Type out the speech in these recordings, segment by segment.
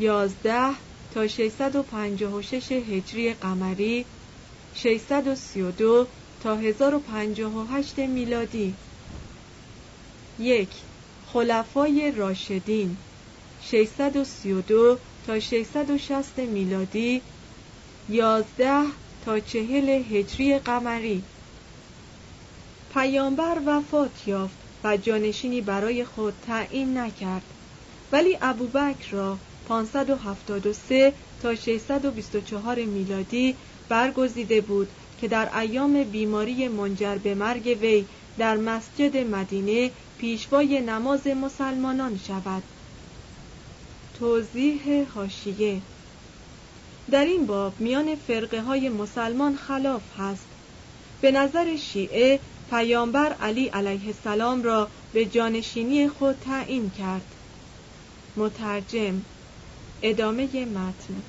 11 تا 656 هجری قمری 632 تا 1058 میلادی. یک خلفای راشدین 632 تا 660 میلادی 11 تا 40 هجری قمری. پیامبر وفات یافت و جانشینی برای خود تعیین نکرد. ولی ابوبکر را 573 تا 624 میلادی برگزیده بود که در ایام بیماری منجر به مرگ وی در مسجد مدینه پیشوای نماز مسلمانان شود. توضیح هاشیه در این باب میان فرقه های مسلمان خلاف هست. به نظر شیعه پیامبر علی علیه السلام را به جانشینی خود تعیین کرد. مترجم ادامه متن.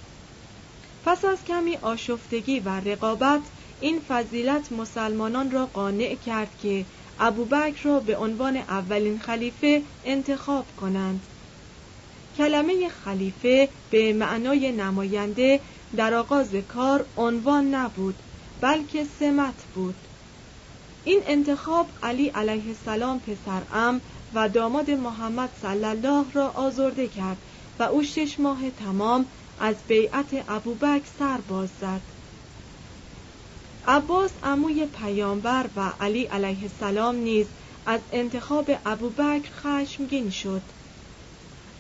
پس از کمی آشفتگی و رقابت این فضیلت مسلمانان را قانع کرد که ابوبکر را به عنوان اولین خلیفه انتخاب کنند. کلمه خلیفه به معنای نماینده در آغاز کار عنوان نبود بلکه سمت بود. این انتخاب علی علیه السلام پسر ام و داماد محمد صلی الله را آزرده کرد و او شش ماه تمام از بیعت ابوبکر سر باز زد عباس عموی پیامبر و علی علیه السلام نیز از انتخاب ابوبکر خشمگین شد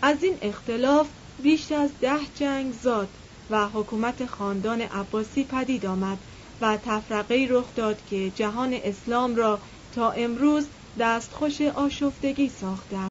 از این اختلاف بیش از ده جنگ زاد و حکومت خاندان عباسی پدید آمد و تفرقه رخ داد که جهان اسلام را تا امروز دستخوش آشفتگی ساخته.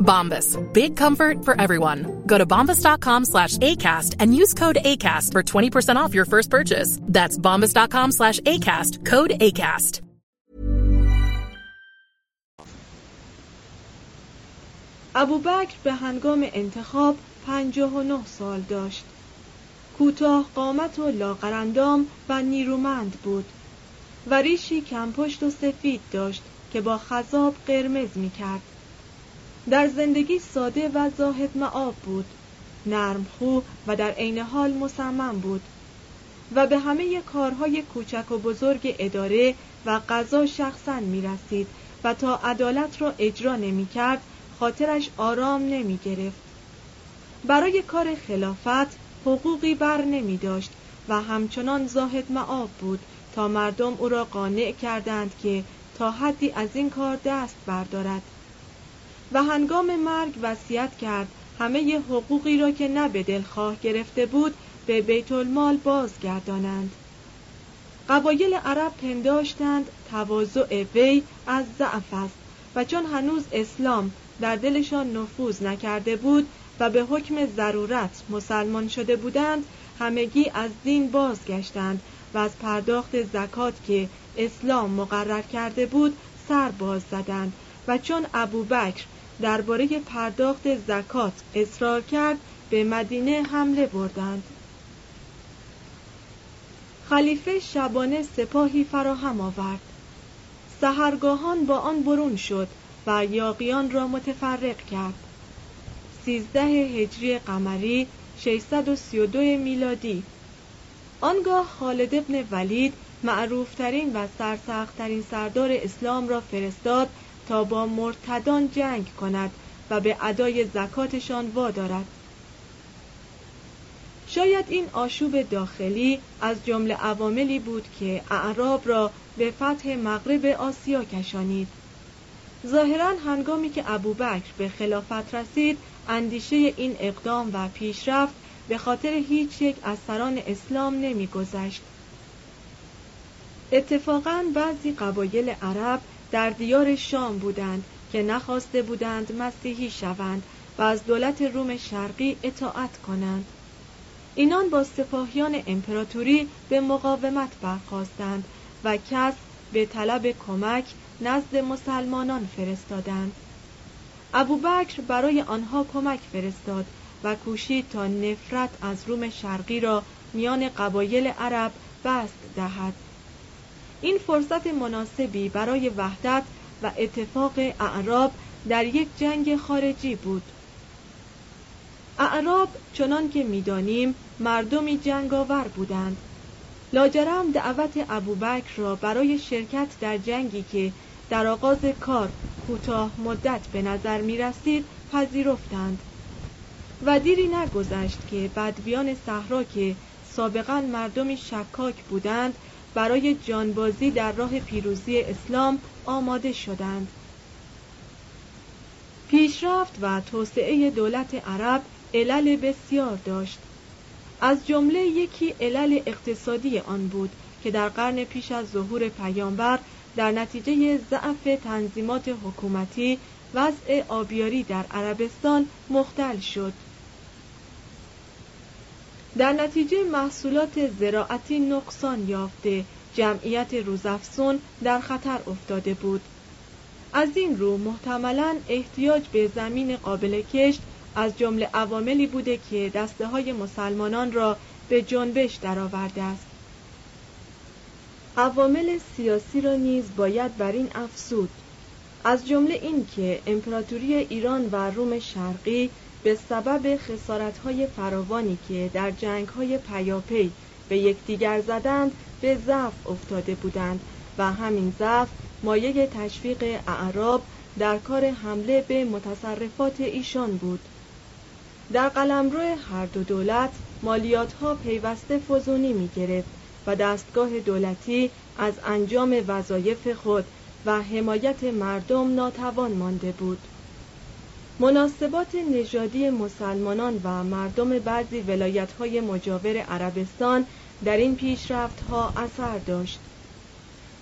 Bombas. Big comfort for everyone. Go to bombas.com slash ACAST and use code ACAST for 20% off your first purchase. That's bombas.com slash ACAST. Code ACAST. ابوبکر به هنگام انتخاب پنجاه و نه سال داشت کوتاه قامت و لاغرندام و نیرومند بود و ریشی کمپشت و سفید داشت که با خذاب قرمز می کرد. در زندگی ساده و زاهد معاب بود. نرم خو و در عین حال مصمم بود. و به همه کارهای کوچک و بزرگ اداره و قضا شخصا می رسید و تا عدالت را اجرا نمی کرد خاطرش آرام نمی گرفت. برای کار خلافت حقوقی بر نمی داشت و همچنان زاهد معاب بود تا مردم او را قانع کردند که تا حدی از این کار دست بردارد. و هنگام مرگ وصیت کرد. همه حقوقی را که نه به دلخواه گرفته بود به بیت المال بازگردانند. قبایل عرب پنداشتند تواضع وی از ضعف است و چون هنوز اسلام در دلشان نفوذ نکرده بود و به حکم ضرورت مسلمان شده بودند همگی از دین بازگشتند و از پرداخت زکات که اسلام مقرر کرده بود سر باز زدند و چون ابوبکر درباره پرداخت زکات اصرار کرد به مدینه حمله بردند. خلیفه شبانه سپاهی فراهم آورد. سهرگاهان با آن برون شد و یاقیان را متفرق کرد. سیزده هجری قمری 632 میلادی. آنگاه خالد ابن ولید معروفترین و سرسختترین سردار اسلام را فرستاد با مرتدان جنگ کند و به ادای زکاتشان وادارد. شاید این آشوب داخلی از جمله عواملی بود که اعراب را به فتح مغرب آسیا کشانید. ظاهرا هنگامی که ابوبکر به خلافت رسید اندیشه این اقدام و پیشرفت به خاطر هیچ یک از سران اسلام نمیگذشت. اتفاقا بعضی قبایل عرب در دیار شام بودند که نخواسته بودند مسیحی شوند و از دولت روم شرقی اطاعت کنند. اینان با سپاهیان امپراتوری به مقاومت برخواستند و کس به طلب کمک نزد مسلمانان فرستادند. ابوبکر برای آنها کمک فرستاد و کوشید تا نفرت از روم شرقی را میان قبایل عرب بست دهد. این فرصت مناسبی برای وحدت و اتفاق اعراب در یک جنگ خارجی بود. اعراب چنان که می‌دانیم مردمی جنگاور بودند. لاجرم دعوت ابوبکر را برای شرکت در جنگی که در آغاز کار کوتاه مدت به نظر می رسید پذیرفتند. و دیری نگذشت که بدویان صحرا که سابقا مردمی شکاک بودند برای جانبازی در راه پیروزی اسلام آماده شدند. پیشرفت و توسعه دولت عرب علل بسیار داشت. از جمله یکی علل اقتصادی آن بود که در قرن پیش از ظهور پیامبر در نتیجه ضعف تنظیمات حکومتی وضع آبیاری در عربستان مختل شد. در نتیجه محصولات زراعتی نقصان یافته. جمعیت روزافزون در خطر افتاده بود. از این رو محتملا احتیاج به زمین قابل کشت از جمله عواملی بوده که دسته های مسلمانان را به جنبش درآورده است. عوامل سیاسی را نیز باید بر این افسود از جمله این که امپراتوری ایران و روم شرقی به سبب خسارتهای فراوانی که در جنگهای پیاپی به یکدیگر زدند به ضعف افتاده بودند و همین ضعف مایه تشویق اعراب در کار حمله به متصرفات ایشان بود. در قلمرو هر دو دولت مالیات ها پیوسته فزونی می گرفت و دستگاه دولتی از انجام وظایف خود و حمایت مردم ناتوان مانده بود. مناسبات نژادی مسلمانان و مردم بعضی ولایت های مجاور عربستان در این پیشرفت ها اثر داشت.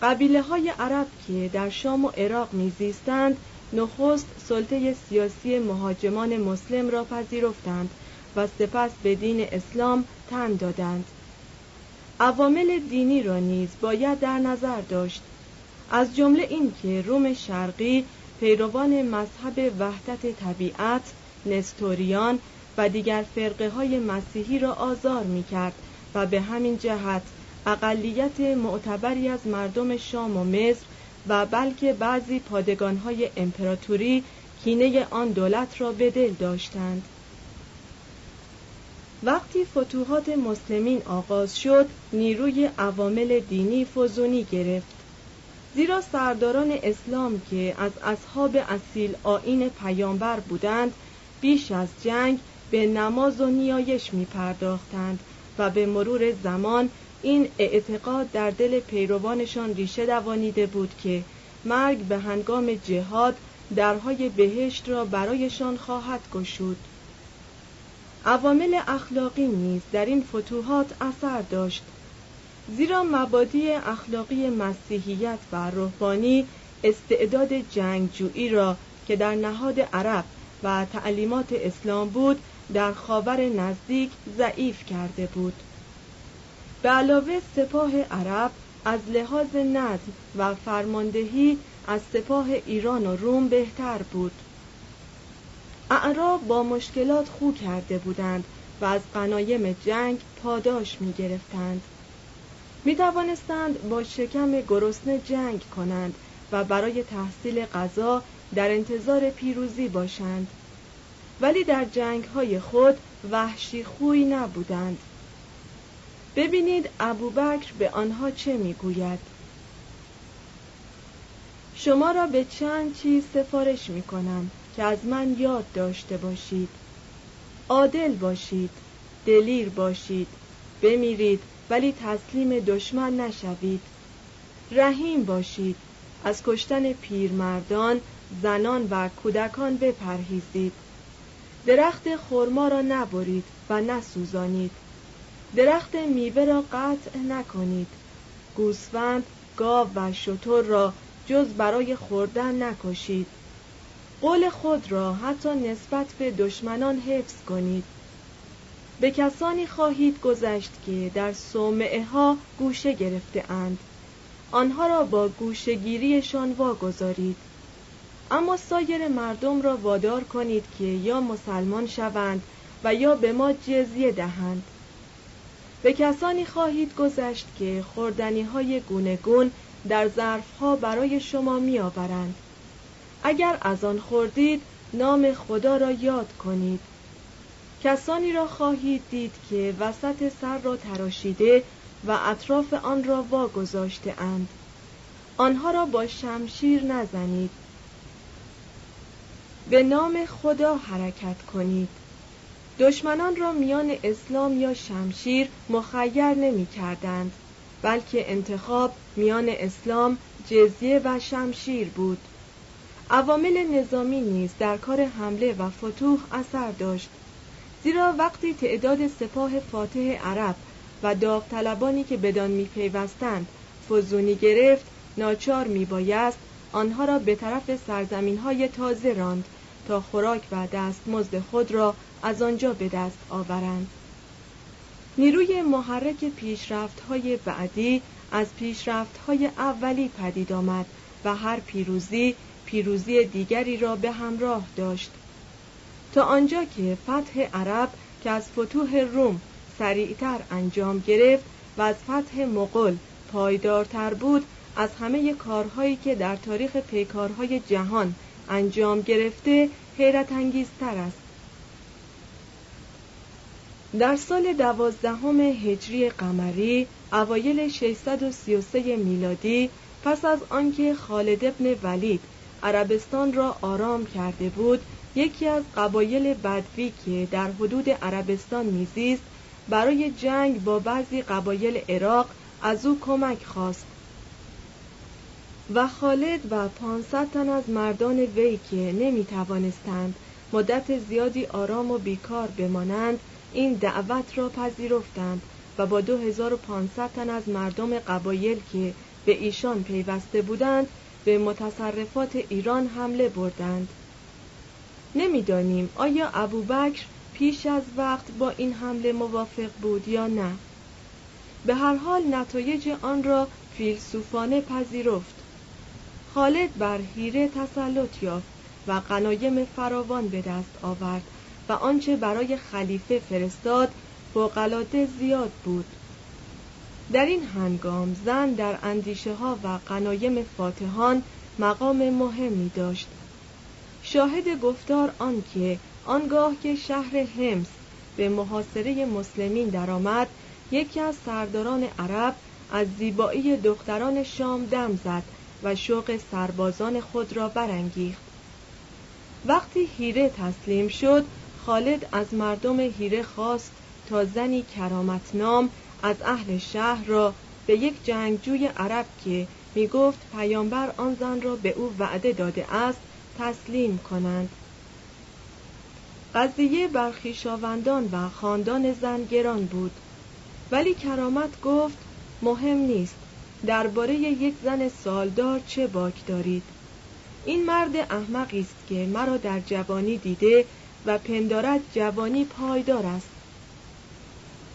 قبیله های عرب که در شام و عراق میزیستند نخست سلطه سیاسی مهاجمان مسلم را پذیرفتند و سپس به دین اسلام تن دادند. عوامل دینی را نیز باید در نظر داشت. از جمله اینکه روم شرقی پیروان مذهب وحدت طبیعت نستوریان و دیگر فرقه های مسیحی را آزار می کرد و به همین جهت اقلیت معتبری از مردم شام و مصر و بلکه بعضی پادگانهای امپراتوری کینه آن دولت را به دل داشتند. وقتی فتوحات مسلمین آغاز شد نیروی عوامل دینی فزونی گرفت. زیرا سرداران اسلام که از اصحاب اصیل آین پیامبر بودند بیش از جنگ به نماز و نیایش می پرداختند و به مرور زمان این اعتقاد در دل پیروانشان ریشه دوانیده بود که مرگ به هنگام جهاد درهای بهشت را برایشان خواهد گشود. عوامل اخلاقی نیز در این فتوحات اثر داشت. زیرا مبادی اخلاقی مسیحیت و روحانی استعداد جنگجویی را که در نهاد عرب و تعلیمات اسلام بود در خاور نزدیک ضعیف کرده بود. به علاوه سپاه عرب از لحاظ نظم و فرماندهی از سپاه ایران و روم بهتر بود. اعراب با مشکلات خو کرده بودند و از قنایم جنگ پاداش می گرفتند می توانستند با شکم گرسنه جنگ کنند و برای تحصیل غذا در انتظار پیروزی باشند. ولی در جنگ های خود وحشی خوی نبودند. ببینید ابوبکر به آنها چه می‌گوید. شما را به چند چیز سفارش می کنم که از من یاد داشته باشید. عادل باشید دلیر باشید بمیرید ولی تسلیم دشمن نشوید. رحیم باشید. از کشتن پیرمردان زنان و کودکان بپرهیزید. درخت خرما را نبرید و نسوزانید. درخت میوه را قطع نکنید. گوسفند گاو و شتر را جز برای خوردن نکشید. قول خود را حتی نسبت به دشمنان حفظ کنید. به کسانی خواهید گذشت که در صومعه ها گوشه گرفته اند آنها را با گوشهگیریشان واگذارید. اما سایر مردم را وادار کنید که یا مسلمان شوند و یا به ما جزیه دهند. به کسانی خواهید گذشت که خوردنی های گونگون در ظرف ها برای شما می آورند اگر از آن خوردید نام خدا را یاد کنید. کسانی را خواهید دید که وسط سر را تراشیده و اطراف آن را واگذاشته اند. آنها را با شمشیر نزنید. به نام خدا حرکت کنید. دشمنان را میان اسلام یا شمشیر مخیر نمی کردند بلکه انتخاب میان اسلام جزیه و شمشیر بود. عوامل نظامی نیز در کار حمله و فتوح اثر داشت. زیرا وقتی تعداد سپاه فاتح عرب و داوطلبانی که بدان میپیوستند فزونی گرفت ناچار میبایست آنها را به طرف سرزمین های تازه راند تا خوراک و دستمزد خود را از آنجا به دست آورند. نیروی محرک پیشرفت های بعدی از پیشرفت های اولی پدید آمد و هر پیروزی پیروزی دیگری را به همراه داشت. تا آنجا که فتح عرب که از فتوح روم سریعتر انجام گرفت و از فتح مغل پایدارتر بود از همه کارهایی که در تاریخ پیکارهای جهان انجام گرفته حیرت انگیزتر است. در سال دوازدهم هجری قمری اوایل 633 میلادی پس از آنکه خالد ابن ولید عربستان را آرام کرده بود یکی از قبایل بدوی که در حدود عربستان میزیست برای جنگ با بعضی قبایل عراق از او کمک خواست. و خالد و پانصد تن از مردان وی که نمی توانستند مدت زیادی آرام و بیکار بمانند این دعوت را پذیرفتند و با 2500 تن از مردم قبایل که به ایشان پیوسته بودند به متصرفات ایران حمله بردند. نمی‌دانیم آیا ابوبکر پیش از وقت با این حمله موافق بود یا نه. به هر حال نتایج آن را فیلسوفانه پذیرفت. خالد بر هیره تسلط یافت و قنایم فراوان به دست آورد و آنچه برای خلیفه فرستاد فوقالعاده زیاد بود. در این هنگام زن در اندیشه ها و قنایم فاتحان مقام مهمی داشت. شاهد گفتار آنکه آنگاه که شهر همس به محاصره مسلمین درآمد یکی از سرداران عرب از زیبایی دختران شام دم زد و شوق سربازان خود را برانگیخت. وقتی هیره تسلیم شد خالد از مردم هیره خواست تا زنی کرامتنام از اهل شهر را به یک جنگجوی عرب که می گفت پیامبر آن زن را به او وعده داده است تسلیم کنند. قضیه برخیشاوندان و خاندان زن گران بود. ولی کرامت گفت مهم نیست درباره یک زن سالدار چه باک دارید. این مرد احمقی است که مرا در جوانی دیده و پندارد جوانی پایدار است.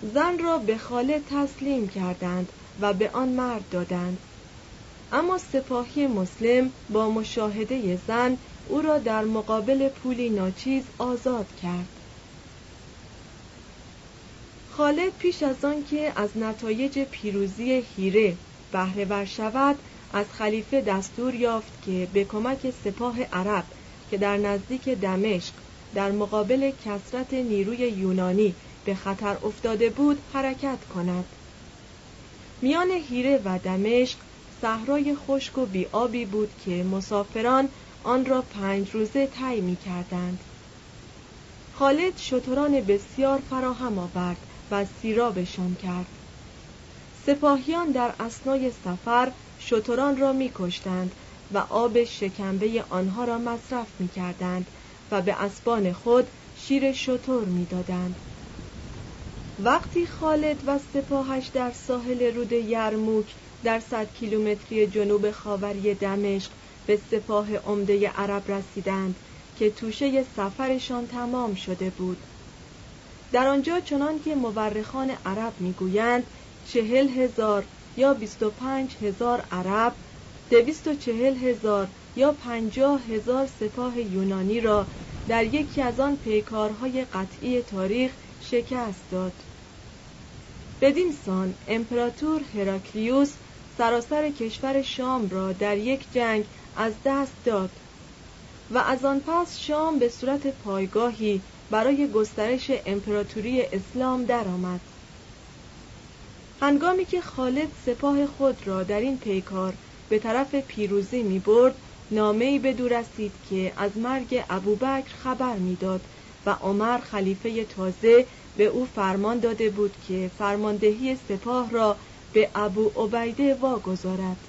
زن را به خاله تسلیم کردند و به آن مرد دادند. اما سپاهی مسلم با مشاهده زن او را در مقابل پولی ناچیز آزاد کرد. خالد پیش از آنکه از نتایج پیروزی هیره بهره ور شود از خلیفه دستور یافت که به کمک سپاه عرب که در نزدیک دمشق در مقابل کسرت نیروی یونانی به خطر افتاده بود حرکت کند. میان هیره و دمشق صحرای خشک و بیابی بود که مسافران آن را پنج روزه طی می کردند. خالد شتران بسیار فراهم آورد و سیرابشان کرد سپاهیان در اسنای سفر شتران را می کشتند و آب شکمبه آنها را مصرف می کردند و به اسبان خود شیر شتر می دادند. وقتی خالد و سپاهش در ساحل رود یرموک در صد کیلومتری جنوب خاوری دمشق به سپاه عمده عرب رسیدند که توشه سفرشان تمام شده بود. در آنجا چنان که مورخان عرب می‌گویند چهل هزار یا بیست و پنج هزار عرب دویست و چهل هزار یا پنجاه هزار سپاه یونانی را در یکی از آن پیکارهای قطعی تاریخ شکست داد. بدین سان امپراتور هراکلیوس سراسر کشور شام را در یک جنگ از دست داد و از آن پس شام به صورت پایگاهی برای گسترش امپراتوری اسلام درآمد. هنگامی که خالد سپاه خود را در این پیکار به طرف پیروزی می برد نامه به دور رسید که از مرگ ابوبکر خبر می‌داد و عمر خلیفه تازه به او فرمان داده بود که فرماندهی سپاه را به ابو عبیده واگذارد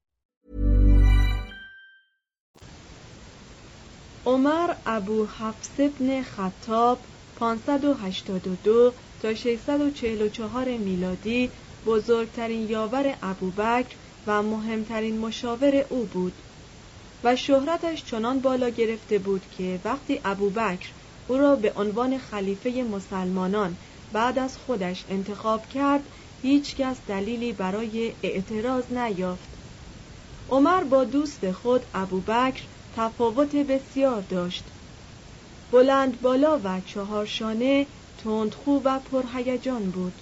عمر ابو حفص ابن خطاب 582 تا 644 میلادی بزرگترین یاور ابوبکر و مهمترین مشاور او بود و شهرتش چنان بالا گرفته بود که وقتی ابوبکر او را به عنوان خلیفه مسلمانان بعد از خودش انتخاب کرد هیچکس دلیلی برای اعتراض نیافت. عمر با دوست خود ابوبکر تفاوت بسیار داشت. بلند بالا و چهارشانه تندخو و پرهیجان بود.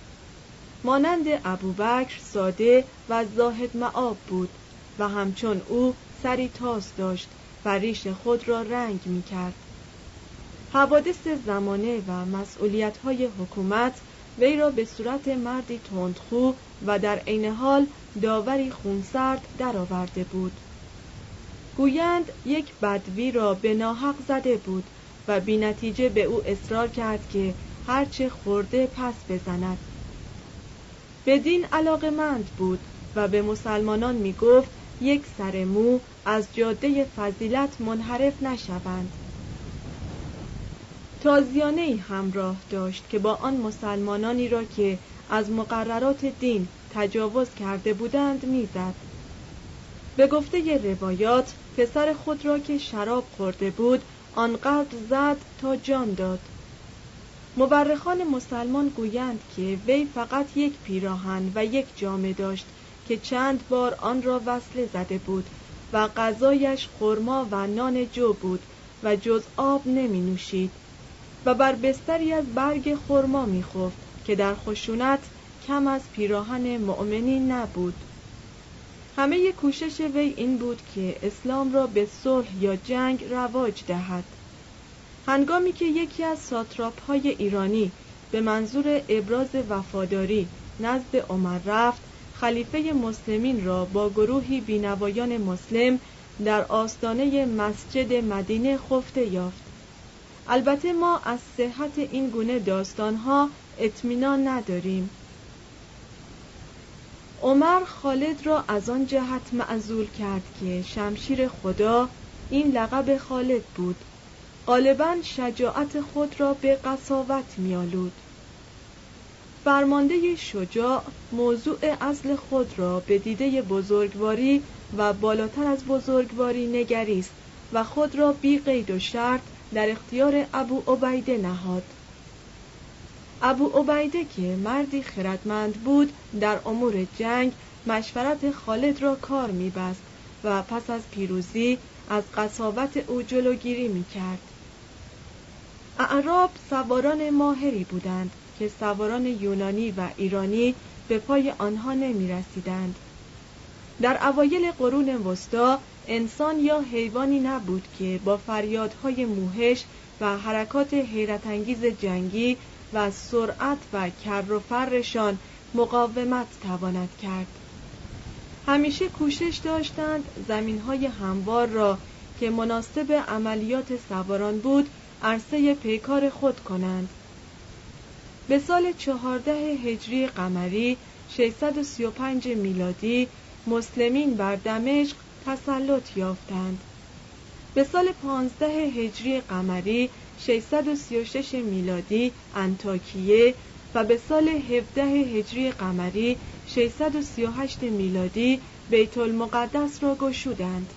مانند ابوبکر ساده و زاهد معاب بود و همچون او سری تاس داشت و ریش خود را رنگ می کرد. حوادث زمانه و مسئولیت های حکومت وی را به صورت مردی تندخو و در عین حال داوری خونسرد درآورده بود. گویند یک بدوی را به ناحق زده بود و بینتیجه به او اصرار کرد که هرچه خورده پس بزند. بدین علاقمند بود و به مسلمانان می گفت یک سر مو از جاده فضیلت منحرف نشوند. تازیانه همراه داشت که با آن مسلمانانی را که از مقررات دین تجاوز کرده بودند می‌زد. به گفته روایات پسر خود را که شراب خورده بود آنقدر زد تا جان داد. مورخان مسلمان گویند که وی فقط یک پیراهن و یک جامه داشت که چند بار آن را وصله زده بود و غذایش خرما و نان جو بود و جز آب نمی نوشید و بر بستری از برگ خرما می خفت که در خشونت کم از پیراهن مؤمنین نبود. همه کوشش وی این بود که اسلام را به صلح یا جنگ رواج دهد. هنگامی که یکی از ساتراپ های ایرانی به منظور ابراز وفاداری نزد عمر رفت خلیفه مسلمین را با گروهی بینوایان مسلم در آستانه مسجد مدینه خفته یافت. البته ما از صحت این گونه داستانها اطمینان نداریم. عمر خالد را از آن جهت معزول کرد که شمشیر خدا این لقب خالد بود. غالبا شجاعت خود را به قصاوت میالود فرمانده شجاع موضوع اصل خود را به دیده بزرگواری و بالاتر از بزرگواری نگریست و خود را بی قید و شرط در اختیار ابو عبیده نهاد. ابو عبیده که مردی خردمند بود در امور جنگ مشورت خالد را کار میبست و پس از پیروزی از قصاوت او جلوگیری می‌کرد اعراب سواران ماهری بودند که سواران یونانی و ایرانی به پای آنها نمی رسیدند. در اوایل قرون وسطا انسان یا حیوانی نبود که با فریادهای موهش و حرکات حیرتانگیز جنگی و سرعت و کر و فرشان مقاومت تواند کرد. همیشه کوشش داشتند زمینهای هموار را که مناسب عملیات سواران بود عرصه پیکار خود کنند. به سال چهارده هجری قمری 635 میلادی مسلمین بر دمشق تسلط یافتند. به سال 15 هجری قمری 636 میلادی انتاکیه و به سال 17 هجری قمری 638 میلادی بیت المقدس را گشودند.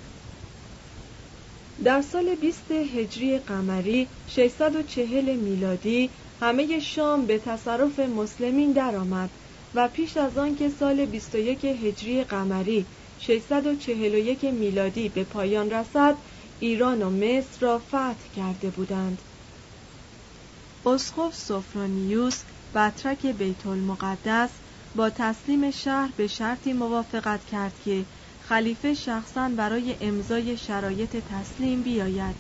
در سال 20 هجری قمری 640 میلادی همه شام به تصرف مسلمین درآمد و پیش از آن که سال 21 هجری قمری 641 میلادی به پایان رسد ایران و مصر را فتح کرده بودند. اسخف سفرانیوس بطرک بیت المقدس با تسلیم شهر به شرطی موافقت کرد که خلیفه شخصا برای امضای شرایط تسلیم بیاید.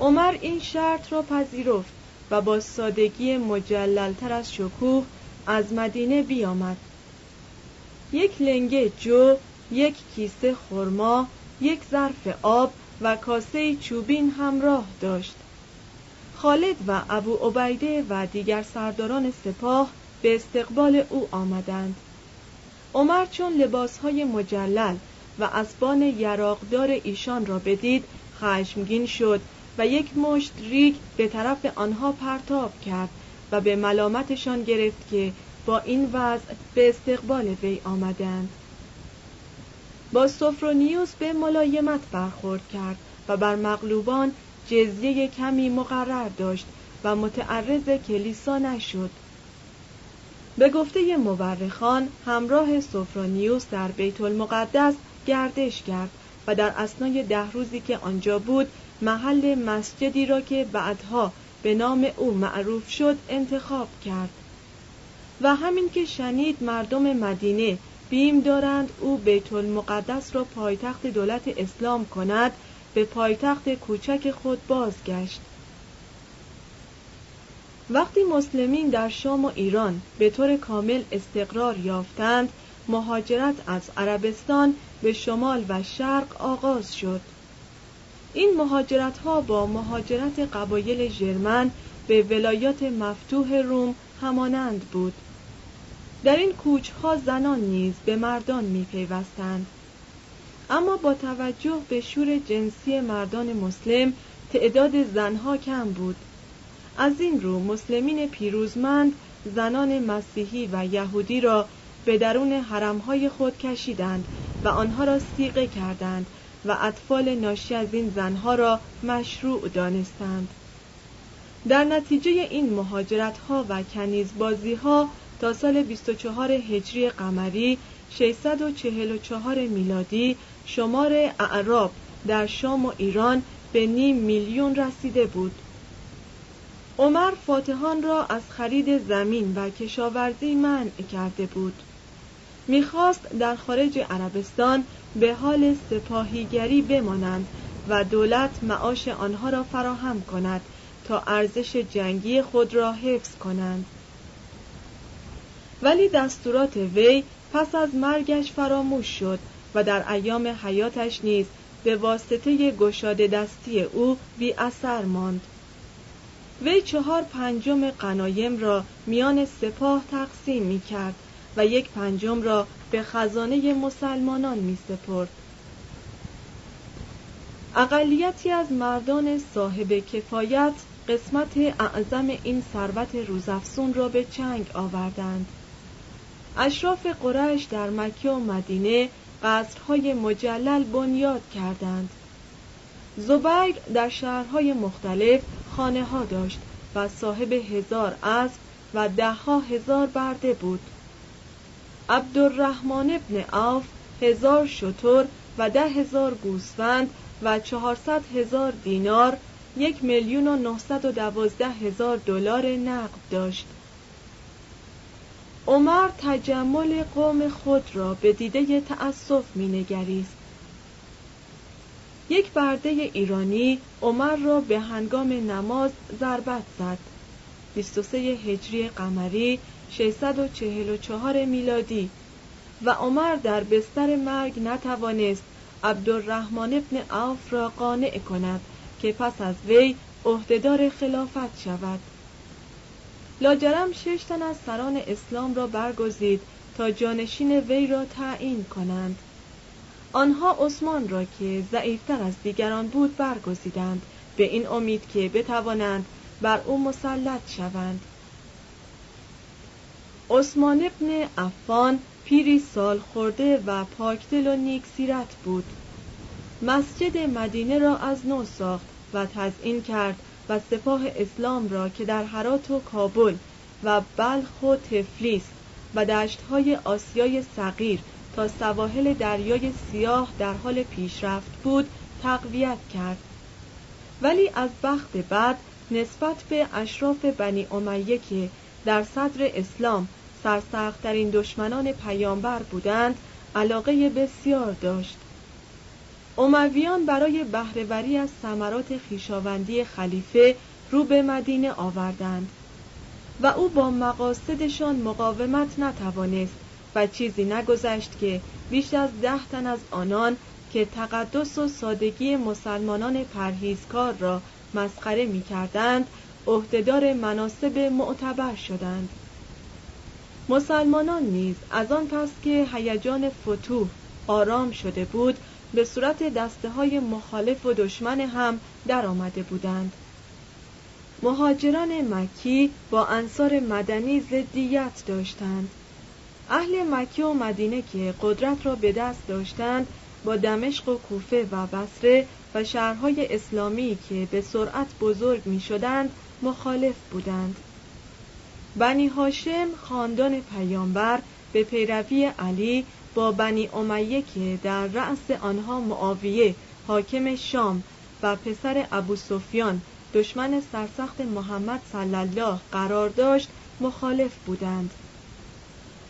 عمر این شرط را پذیرفت و با سادگی مجللتر از شکوه از مدینه بیامد. یک لنگه جو یک کیسه خرما یک ظرف آب و کاسه چوبین همراه داشت. خالد و ابو عبیده و دیگر سرداران سپاه به استقبال او آمدند. عمر چون لباسهای مجلل و اسبان یراقدار ایشان را بدید خشمگین شد و یک مشت ریگ به طرف آنها پرتاب کرد و به ملامتشان گرفت که با این وضع به استقبال وی آمدند. با سفرونیوس به ملایمت برخورد کرد و بر مغلوبان جزیه کمی مقرر داشت و متعرض کلیسا نشد. به گفته مورخان همراه سفرانیوس در بیت المقدس گردش کرد و در اسنای ده روزی که آنجا بود محل مسجدی را که بعدها به نام او معروف شد انتخاب کرد. و همین که شنید مردم مدینه بیم دارند او بیت المقدس را پایتخت دولت اسلام کند به پایتخت کوچک خود بازگشت. وقتی مسلمین در شام و ایران به طور کامل استقرار یافتند مهاجرت از عربستان به شمال و شرق آغاز شد. این مهاجرت ها با مهاجرت قبایل ژرمن به ولایات مفتوح روم همانند بود. در این کوچ ها زنان نیز به مردان می پیوستند. اما با توجه به شور جنسی مردان مسلم تعداد زنها کم بود. از این رو مسلمین پیروزمند زنان مسیحی و یهودی را به درون حرمهای خود کشیدند و آنها را سیقه کردند و اطفال ناشی از این زنها را مشروع دانستند. در نتیجه این مهاجرت ها و کنیزبازی ها تا سال 24 هجری قمری 644 میلادی شمار اعراب در شام و ایران به نیم میلیون رسیده بود. عمر فاتحان را از خرید زمین و کشاورزی منع کرده بود. می‌خواست در خارج عربستان به حال سپاهیگری بمانند و دولت معاش آنها را فراهم کند تا ارزش جنگی خود را حفظ کنند. ولی دستورات وی پس از مرگش فراموش شد و در ایام حیاتش نیز به واسطه گشاده دستی او بی اثر ماند وی چهار پنجم قنایم را میان سپاه تقسیم می کرد و یک پنجم را به خزانه مسلمانان می سپرد. اقلیتی از مردان صاحب کفایت قسمت اعظم این ثروت روزافزون را به چنگ آوردند اشراف قریش در مکه و مدینه قصرهای مجلل بنیاد کردند. زبیر در شهرهای مختلف خانه ها داشت و صاحب هزار اسب و دهها هزار برده بود. عبدالرحمن ابن عوف هزار شتر و ده هزار گوسفند و چهارصد هزار دینار یک میلیون و نهصد و دوازده هزار دلار نقد داشت. عمر تجمل قوم خود را به دیده تأسف مینگریست. یک برده ایرانی عمر را به هنگام نماز ضربت زد. 23 هجری قمری 644 میلادی. و عمر در بستر مرگ نتوانست عبدالرحمن ابن عوف را قانع کند که پس از وی عهدهدار خلافت شود. لاجرم شش تن از سران اسلام را برگزید تا جانشین وی را تعیین کنند. آنها عثمان را که ضعیفتر از دیگران بود برگزیدند. به این امید که بتوانند بر او مسلط شوند. عثمان ابن عفان پیری سال خورده و پاکدل و نیک سیرت بود. مسجد مدینه را از نو ساخت و تزئین کرد و سپاه اسلام را که در هرات و کابل و بلخ و تفلیس و دشتهای آسیای صغیر تا سواحل دریای سیاه در حال پیشرفت بود تقویت کرد. ولی از بخت بعد نسبت به اشراف بنی امیه که در صدر اسلام سرسختترین دشمنان پیامبر بودند علاقه بسیار داشت. امویان برای بهرهوری از ثمرات خیشاوندی خلیفه رو به مدینه آوردند و او با مقاصدشان مقاومت نتوانست و چیزی نگذشت که بیش از ده تن از آنان که تقدس و سادگی مسلمانان پرهیزکار را مسخره می کردند عهدهدار مناسب معتبر شدند. مسلمانان نیز از آن پس که هیجان فتوح آرام شده بود به صورت دسته های مخالف و دشمن هم در آمده بودند. مهاجران مکی با انصار مدنی ضدیت داشتند. اهل مکه و مدینه که قدرت را به دست داشتند با دمشق و کوفه و بصره و شهرهای اسلامی که به سرعت بزرگ می شدند مخالف بودند. بنی هاشم خاندان پیامبر به پیروی علی با بنی امیه که در رأس آنها معاویه حاکم شام و پسر ابو سفیان دشمن سرسخت محمد صلی الله قرار داشت مخالف بودند.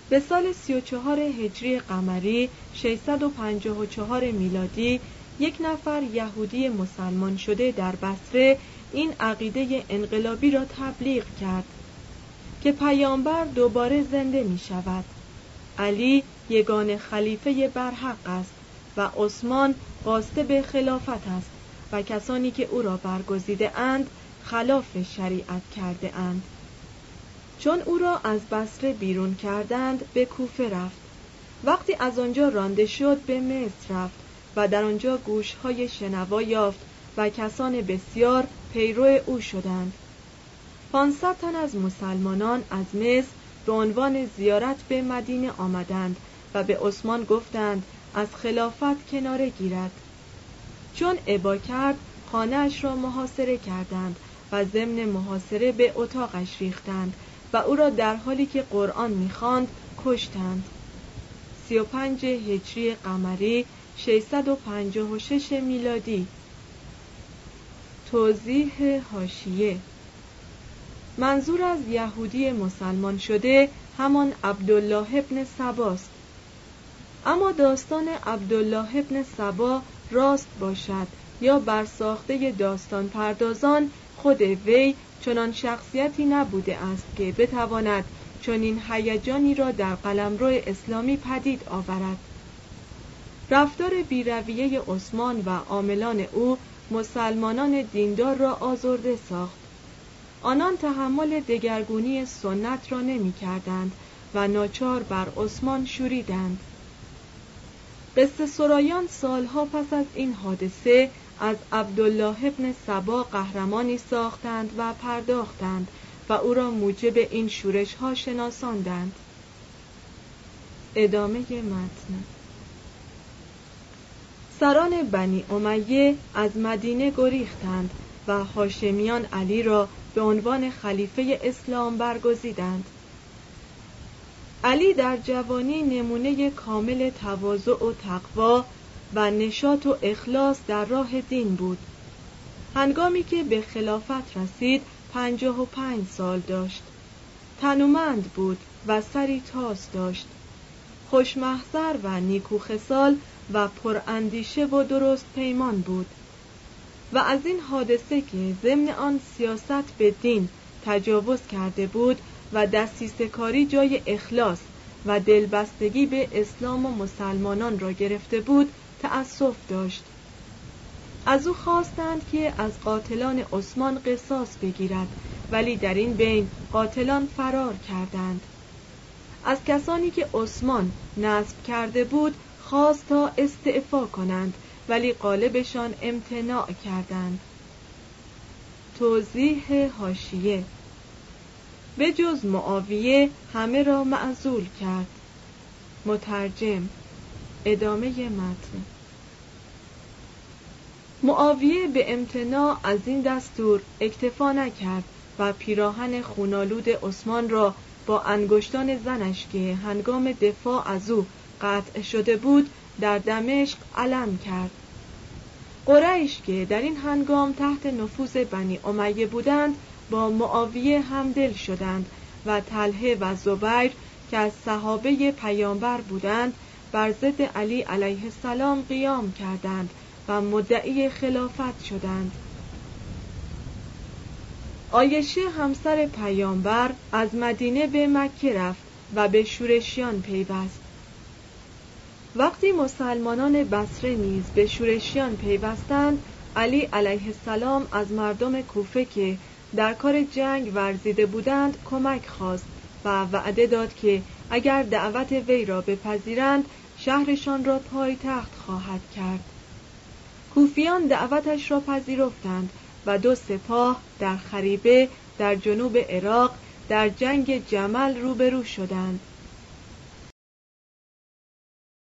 به سال 34 هجری قمری 654 میلادی یک نفر یهودی مسلمان شده در بصره این عقیده انقلابی را تبلیغ کرد که پیامبر دوباره زنده می شود علی یگان خلیفه برحق است و عثمان به خلافت است و کسانی که او را برگزیده اند خلاف شریعت کرده اند. چون او را از بصره بیرون کردند به کوفه رفت. وقتی از آنجا رانده شد به مصر رفت و در آنجا گوشهای شنوا یافت و کسان بسیار پیرو او شدند. پانصد تن از مسلمانان از مصر به عنوان زیارت به مدینه آمدند و به عثمان گفتند از خلافت کناره گیرد. چون ابا کرد خانهاش را محاصره کردند و ضمن محاصره به اتاقش ریختند و او را در حالی که قرآن می‌خواند کشتند. 35 هجری قمری 656 میلادی. توضیح هاشیه منظور از یهودی مسلمان شده همان عبدالله ابن سباست اما داستان عبدالله ابن سبا راست باشد یا برساخته داستان پردازان خود وی چنان شخصیتی نبوده است که بتواند چنین هیجانی را در قلمرو اسلامی پدید آورد. رفتار بیرویه عثمان و عاملان او مسلمانان دیندار را آزرده ساخت. آنان تحمل دگرگونی سنت را نمی کردند و ناچار بر عثمان شوریدند. قصه سرایان سالها پس از این حادثه از عبدالله ابن سبا قهرمانی ساختند و پرداختند و او را موجب این شورش ها شناساندند. ادامه متن. سران بنی امیه از مدینه گریختند و هاشمیان علی را به عنوان خلیفه اسلام برگزیدند. علی در جوانی نمونه کامل تواضع و تقوا و نشاط و اخلاص در راه دین بود. هنگامی که به خلافت رسید پنجاه و پنج سال داشت. تنومند بود و سری تاس داشت. خوشمحضر و نیکوخسال و پراندیشه و درست پیمان بود. و از این حادثه که ضمن آن سیاست به دین تجاوز کرده بود و دستیسه کاری جای اخلاص و دلبستگی به اسلام و مسلمانان را گرفته بود تأسف داشت. از او خواستند که از قاتلان عثمان قصاص بگیرد ولی در این بین قاتلان فرار کردند. از کسانی که عثمان نصب کرده بود خواست تا استعفا کنند ولی قالبشان امتناع کردند. توضیح هاشیه به جز معاویه همه را معزول کرد. مترجم. ادامه متن. معاویه به امتناع از این دستور اکتفا نکرد و پیراهن خونالود عثمان را با انگشتان زنش که هنگام دفاع از او قطع شده بود در دمشق علم کرد. قریش که در این هنگام تحت نفوذ بنی امیه بودند با معاویه همدل شدند و تله و زبیر که از صحابه پیامبر بودند بر ضد علی علیه السلام قیام کردند و مدعی خلافت شدند. آیشه همسر پیامبر از مدینه به مکه رفت و به شورشیان پیوست. وقتی مسلمانان بسره نیز به شورشیان پیوستند علی علیه السلام از مردم کوفه که در کار جنگ ورزیده بودند کمک خواست و وعده داد که اگر دعوت وی را بپذیرند شهرشان را پایتخت خواهد کرد. کوفیان دعوتش را پذیرفتند و دو سپاه در خریبه در جنوب عراق در جنگ جمل روبرو شدند.